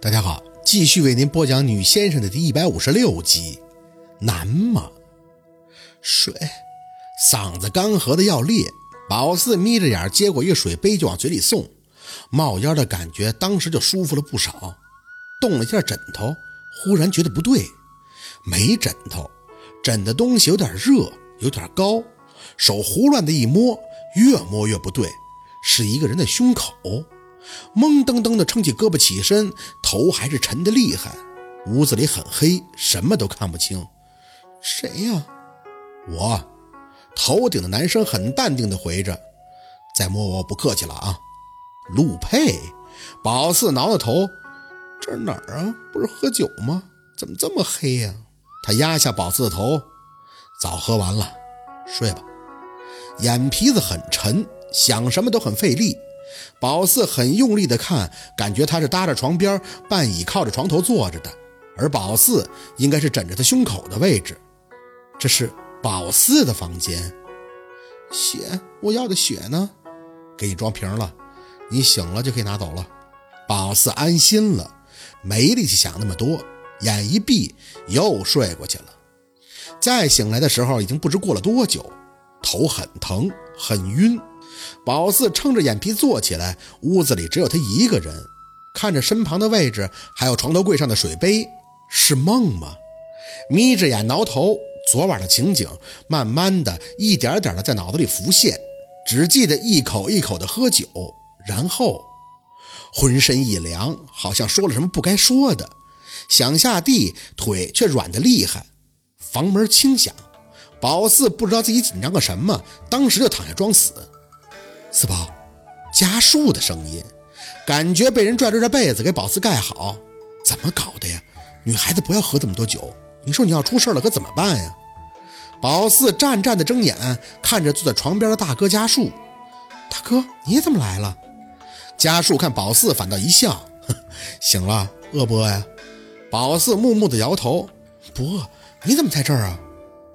大家好，继续为您播讲《女先生》的第一百五十六集。难吗？水，嗓子干涸的要裂。宝四眯着眼接过一个水杯就往嘴里送，冒烟的感觉当时就舒服了不少。动了一下枕头，忽然觉得不对，没枕头，枕的东西有点热，有点高。手胡乱的一摸，越摸越不对，是一个人的胸口。懵登登的撑起胳膊起身，头还是沉得厉害。屋子里很黑，什么都看不清。谁呀？我。头顶的男生很淡定的回着：“再摸我不客气了啊。”陆佩，宝四挠挠头：“这哪儿啊？不是喝酒吗？怎么这么黑呀？”他压下宝四的头：“早喝完了，睡吧。”眼皮子很沉，想什么都很费力。宝四很用力的看，感觉他是搭着床边，半倚靠着床头坐着的，而宝四应该是枕着他胸口的位置。这是宝四的房间。血，我要的血呢？给你装瓶了，你醒了就可以拿走了。宝四安心了，没力气想那么多，眼一闭又睡过去了。再醒来的时候，已经不知过了多久，头很疼，很晕。宝四撑着眼皮坐起来，屋子里只有他一个人，看着身旁的位置，还有床头柜上的水杯，是梦吗？眯着眼挠头，昨晚的情景慢慢的、一点点的在脑子里浮现，只记得一口一口的喝酒，然后浑身一凉，好像说了什么不该说的，想下地，腿却软得厉害。房门轻响，宝四不知道自己紧张个什么，当时就躺下装死。四宝，家树的声音，感觉被人拽着这被子给宝四盖好，怎么搞的呀？女孩子不要喝这么多酒，你说你要出事了可怎么办呀？宝四战战的睁眼看着坐在床边的大哥家树，大哥你怎么来了？家树看宝四反倒一笑，醒了，饿不饿呀？宝四木木的摇头，不饿。你怎么在这儿啊？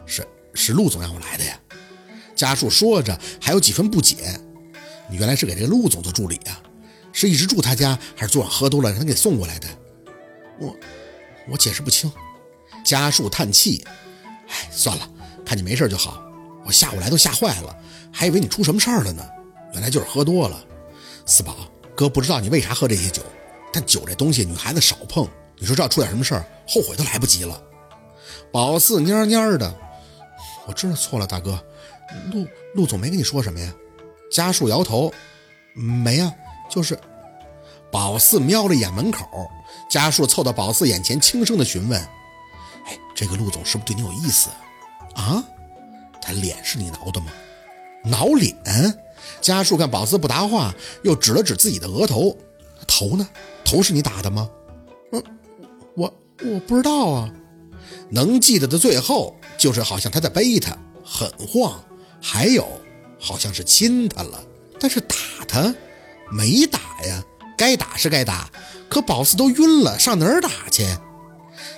是是陆总让我来的呀。家树说着还有几分不解。原来是给这陆总做助理啊？是一直住他家，还是昨晚喝多了让他给送过来的？我我解释不清。家树叹气，哎，算了，看你没事就好。我下午来都吓坏了，还以为你出什么事儿了呢。原来就是喝多了。四宝哥不知道你为啥喝这些酒，但酒这东西女孩子少碰。你说这要出点什么事儿，后悔都来不及了。宝四蔫蔫的，我知道错了，大哥。陆陆总没跟你说什么呀？家树摇头，没啊，就是。宝四瞄了一眼门口，家树凑到宝四眼前，轻声的询问：“哎，这个陆总是不是对你有意思啊？他脸是你挠的吗？挠脸？”家树看宝四不答话，又指了指自己的额头：“头呢？头是你打的吗？”“嗯，我我不知道啊。能记得的最后就是好像他在背他，很晃，还有。”好像是亲他了，但是打他没打呀，该打是该打，可宝四都晕了，上哪儿打去？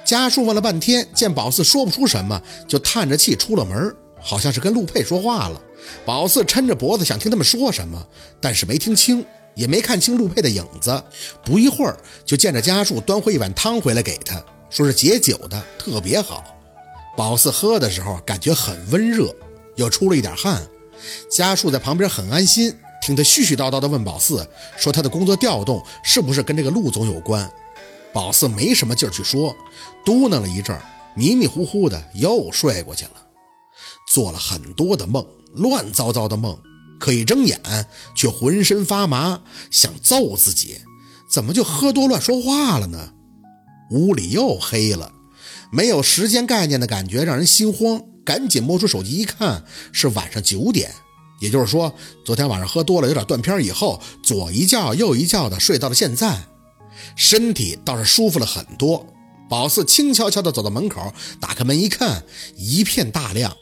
家树问了半天，见宝四说不出什么，就叹着气出了门，好像是跟陆佩说话了。宝四抻着脖子想听他们说什么，但是没听清，也没看清陆佩的影子。不一会儿，就见着家树端回一碗汤回来给他，说是解酒的，特别好。宝四喝的时候感觉很温热，又出了一点汗。家树在旁边很安心，听他絮絮叨叨地问宝四，说他的工作调动是不是跟这个陆总有关？宝四没什么劲儿去说，嘟囔了一阵，迷迷糊糊的又睡过去了。做了很多的梦，乱糟糟的梦，可一睁眼却浑身发麻，想揍自己，怎么就喝多乱说话了呢？屋里又黑了，没有时间概念的感觉让人心慌。赶紧摸出手机一看，是晚上九点，也就是说，昨天晚上喝多了，有点断片，以后左一觉右一觉的睡到了现在，身体倒是舒服了很多。宝四轻悄悄地走到门口，打开门一看，一片大亮，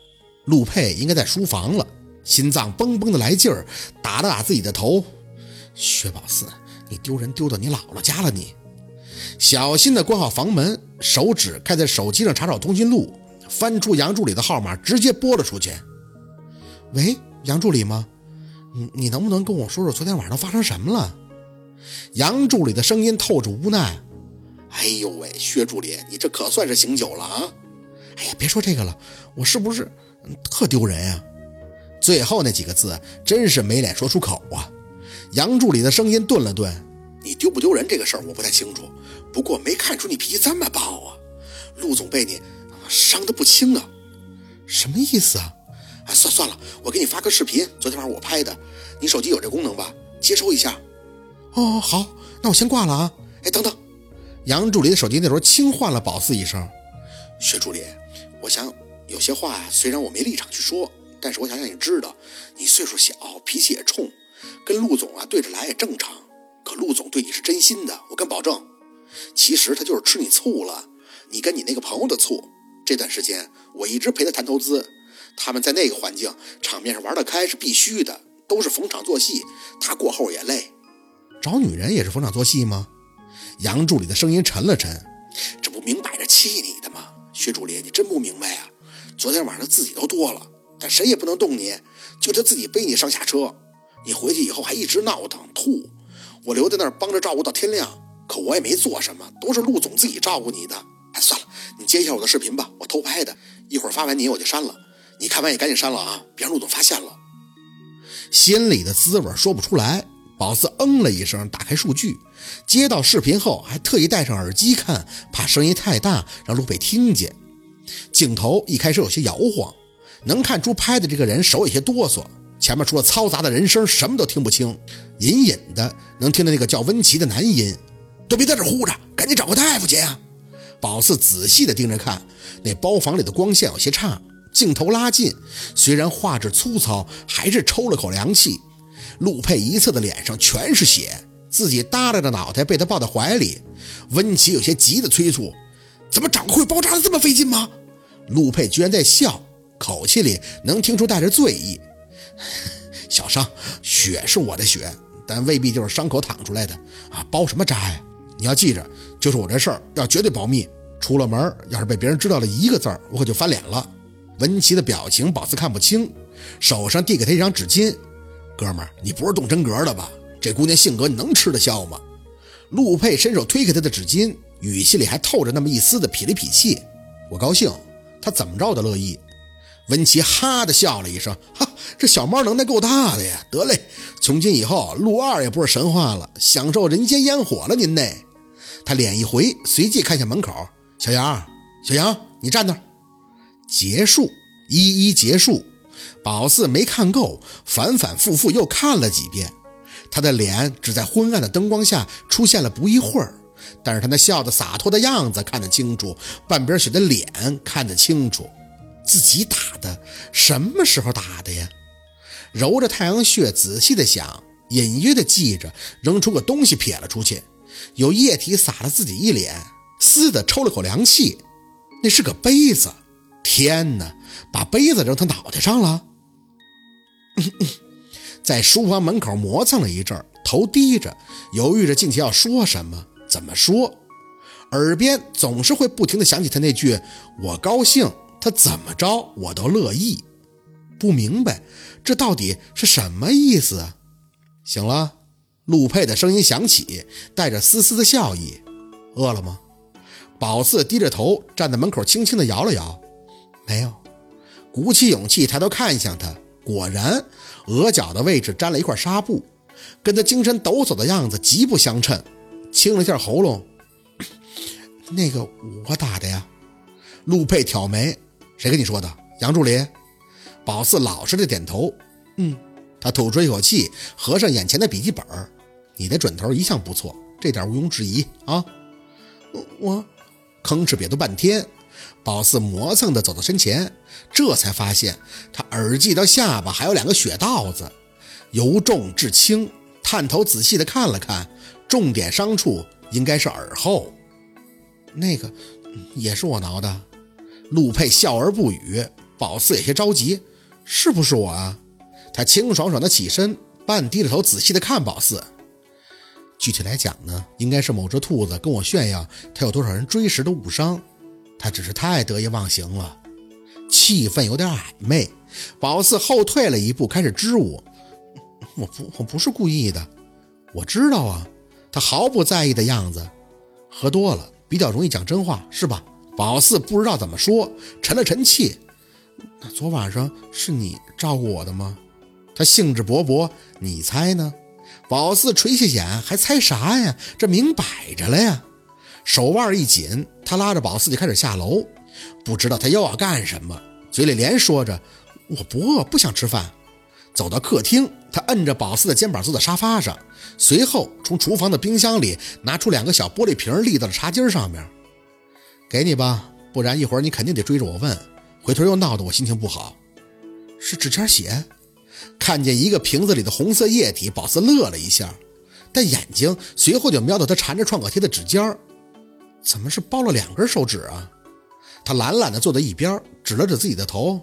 陆佩应该在书房了，心脏嘣嘣的来劲儿，打了打自己的头，薛宝四，你丢人丢到你姥姥家了你，小心地关好房门，手指开在手机上查找通讯录。翻出杨助理的号码，直接拨了出去。喂，杨助理吗？你你能不能跟我说说昨天晚上发生什么了？杨助理的声音透着无奈。哎呦喂，薛助理，你这可算是醒酒了啊！哎呀，别说这个了，我是不是特丢人呀？最后那几个字真是没脸说出口啊！杨助理的声音顿了顿：“你丢不丢人这个事儿我不太清楚，不过没看出你脾气这么暴啊！陆总被你伤得不轻啊！什么意思啊？哎，算算了，我给你发个视频，昨天晚上我拍的，你手机有这功能吧？接收一下。哦，好，那我先挂了啊！哎，等等。”杨助理的手机那时候轻唤了宝四一声：“薛助理，我想有些话虽然我没立场去说，但是我想让你知道，你岁数小，脾气也冲，跟陆总啊对着来也正常。可陆总对你是真心的，我敢保证。其实他就是吃你醋了，你跟你那个朋友的醋。这段时间我一直陪他谈投资，他们在那个环境场面上玩得开是必须的，都是逢场作戏，他过后也累。找女人也是逢场作戏吗？”杨助理的声音沉了沉，这不明摆着气你的吗？薛助理，你真不明白啊！昨天晚上自己都多了，但谁也不能动你，就他自己背你上下车。你回去以后还一直闹腾吐，我留在那儿帮着照顾到天亮，可我也没做什么，都是陆总自己照顾你的。哎，算了，接一下我的视频吧，我偷拍的，一会儿发完你我就删了。你看完也赶紧删了啊，别让陆总发现了。心里的滋味说不出来。宝四嗯了一声，打开数据，接到视频后还特意戴上耳机看，怕声音太大让陆北听见。镜头一开始有些摇晃，能看出拍的这个人手有些哆嗦。前面除了嘈杂的人声，什么都听不清，隐隐的能听到那个叫温琪的男音。都别在这儿呼着，赶紧找个大夫去呀！宝四仔细的盯着看，那包房里的光线有些差，镜头拉近，虽然画质粗糙，还是抽了口凉气。陆佩一侧的脸上全是血，自己耷拉着脑袋被他抱在怀里。温琪有些急的催促：“怎么长个会包扎的这么费劲吗？”陆佩居然在笑，口气里能听出带着醉意。小伤，血是我的血，但未必就是伤口淌出来的啊！包什么扎呀？你要记着，就是我这事儿要绝对保密。出了门，要是被别人知道了一个字儿，我可就翻脸了。文琪的表情，宝四看不清，手上递给他一张纸巾。哥们儿，你不是动真格的吧？这姑娘性格你能吃得消吗？陆佩伸手推开他的纸巾，语气里还透着那么一丝的痞里痞气。我高兴，他怎么着我都乐意。文琪哈的笑了一声，哈，这小猫能耐够大的呀！得嘞，从今以后陆二也不是神话了，享受人间烟火了。您呢？他脸一回，随即看向门口，小杨，小杨，你站那。结束，一一结束。宝四没看够，反反复复又看了几遍。他的脸只在昏暗的灯光下出现了不一会儿，但是他那笑得洒脱的样子看得清楚，半边血的脸看得清楚。自己打的，什么时候打的呀？揉着太阳穴，仔细的想，隐约的记着，扔出个东西撇了出去，有液体洒了自己一脸，嘶的抽了口凉气。那是个杯子。天哪！把杯子扔他脑袋上了。在书房门口磨蹭了一阵，头低着，犹豫着进去要说什么，怎么说。耳边总是会不停地响起他那句：“我高兴，他怎么着我都乐意。”不明白这到底是什么意思啊？醒了，陆佩的声音响起，带着丝丝的笑意：“饿了吗？”宝四低着头站在门口，轻轻地摇了摇。没有，鼓起勇气抬头看向他，果然额角的位置沾了一块纱布，跟他精神抖擞的样子极不相称。清了一下喉咙，那个我打的呀。陆佩挑眉，谁跟你说的？杨助理。宝四老实的点头。嗯，他吐出一口气，合上眼前的笔记本。你的准头一向不错，这点毋庸置疑啊。我我吭哧瘪肚半天。宝四磨蹭的走到身前，这才发现他耳际到下巴还有两个血道子，由重至轻。探头仔细的看了看，重点伤处应该是耳后。那个也是我挠的。陆佩笑而不语。宝四有些着急：“是不是我啊？”他清爽爽地起身，半低着头仔细地看宝四。具体来讲呢，应该是某只兔子跟我炫耀他有多少人追时的误伤。他只是太得意忘形了，气氛有点暧昧。宝四后退了一步，开始支吾：“ 我不，我不是故意的，我知道啊。”他毫不在意的样子。喝多了，比较容易讲真话，是吧？宝四不知道怎么说，沉了沉气。那昨晚上是你照顾我的吗？他兴致勃勃，你猜呢？宝四垂下眼，还猜啥呀？这明摆着了呀！手腕一紧，他拉着宝四就开始下楼。不知道他又要干什么，嘴里连说着：“我不饿，不想吃饭。”走到客厅，他摁着宝四的肩膀坐在沙发上，随后从厨房的冰箱里拿出两个小玻璃瓶，立到了茶几上面。给你吧，不然一会儿你肯定得追着我问，回头又闹得我心情不好。是纸签血。看见一个瓶子里的红色液体，宝四乐了一下，但眼睛随后就瞄到他缠着创可贴的指尖怎么是包了两根手指啊？他懒懒地坐在一边，指了指自己的头。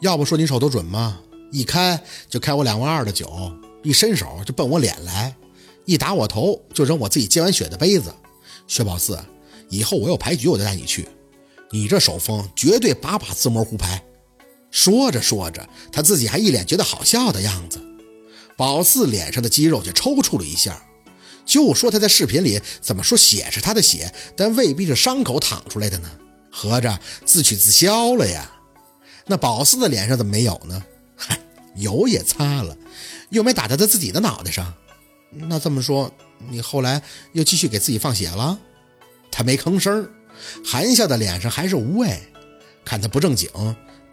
要不说你手头准吗？一开就开我两万二的酒，一伸手就奔我脸来，一打我头就扔我自己接完血的杯子。薛宝四，以后我有牌局我就带你去，你这手风绝对把把自摸胡牌。说着说着，他自己还一脸觉得好笑的样子。宝四脸上的肌肉就抽搐了一下。就说他在视频里怎么说血是他的血，但未必是伤口淌出来的呢？合着自取自消了呀？那宝四的脸上怎么没有呢？嗨，油也擦了，又没打在他自己的脑袋上。那这么说，你后来又继续给自己放血了？他没吭声，含笑的脸上还是无畏。看他不正经，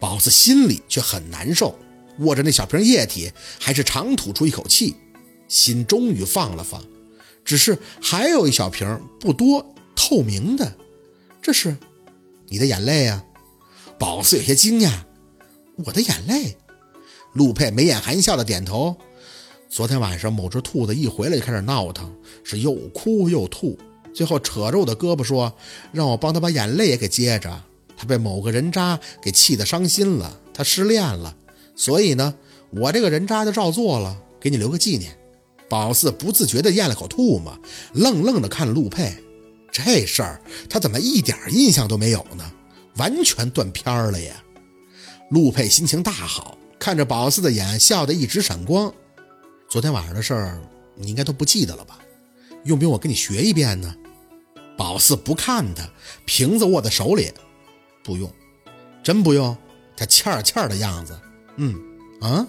宝子心里却很难受，握着那小瓶液体，还是长吐出一口气，心终于放了放。只是还有一小瓶，不多，透明的，这是你的眼泪啊！宝子有些惊讶，我的眼泪。陆佩眉眼含笑的点头。昨天晚上某只兔子一回来就开始闹腾，是又哭又吐，最后扯着我的胳膊说，让我帮他把眼泪也给接着。他被某个人渣给气得伤心了，他失恋了，所以呢，我这个人渣就照做了，给你留个纪念。宝四不自觉地咽了口唾沫，愣愣地看陆佩。这事儿他怎么一点印象都没有呢？完全断片了呀！陆佩心情大好，看着宝四的眼，笑得一直闪光。昨天晚上的事儿，你应该都不记得了吧？用不用我跟你学一遍呢？宝四不看他，瓶子握在手里，不用，真不用。他欠欠的样子，嗯啊。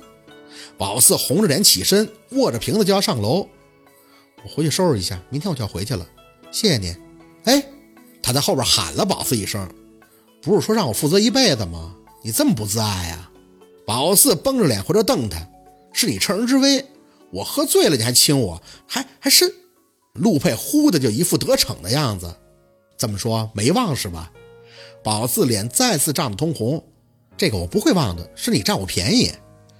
宝四红着脸起身，握着瓶子就要上楼。我回去收拾一下，明天我就要回去了。谢谢你。哎，他在后边喊了宝四一声：“不是说让我负责一辈子吗？你这么不自爱呀？”宝四绷着脸回头瞪他：“是你趁人之危，我喝醉了你还亲我，还还伸。”陆佩忽的就一副得逞的样子。这么说没忘是吧？宝四脸再次涨得通红。这个我不会忘的，是你占我便宜。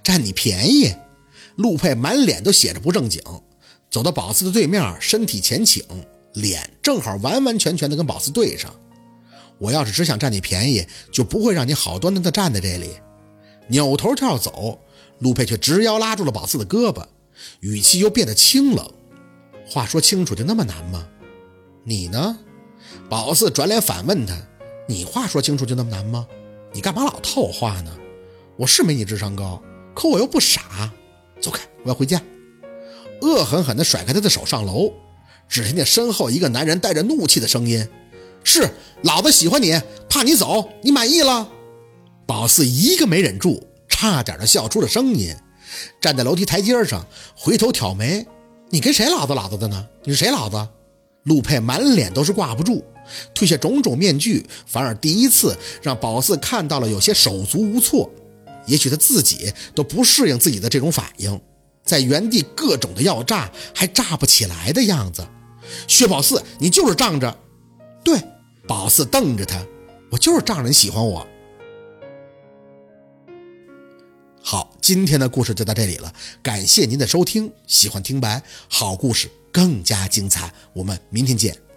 占你便宜，陆佩满脸都写着不正经，走到宝四的对面，身体前倾，脸正好完完全全的跟宝四对上。我要是只想占你便宜，就不会让你好端端的站在这里。扭头就要走，陆佩却直腰拉住了宝四的胳膊，语气又变得清冷。话说清楚就那么难吗？你呢？宝四转脸反问他：“你话说清楚就那么难吗？你干嘛老套我话呢？我是没你智商高。”可我又不傻，走开！我要回家。恶狠狠地甩开他的手上楼，只听见身后一个男人带着怒气的声音：“是老子喜欢你，怕你走，你满意了？”宝四一个没忍住，差点的笑出了声音，站在楼梯台阶上，回头挑眉：“你跟谁老子老子的呢？你是谁老子？”陆佩满脸都是挂不住，褪下种种面具，反而第一次让宝四看到了有些手足无措。也许他自己都不适应自己的这种反应，在原地各种的要炸，还炸不起来的样子。薛宝四，你就是仗着。对，宝四瞪着他，我就是仗着你喜欢我。好，今天的故事就到这里了，感谢您的收听。喜欢听白好故事更加精彩，我们明天见。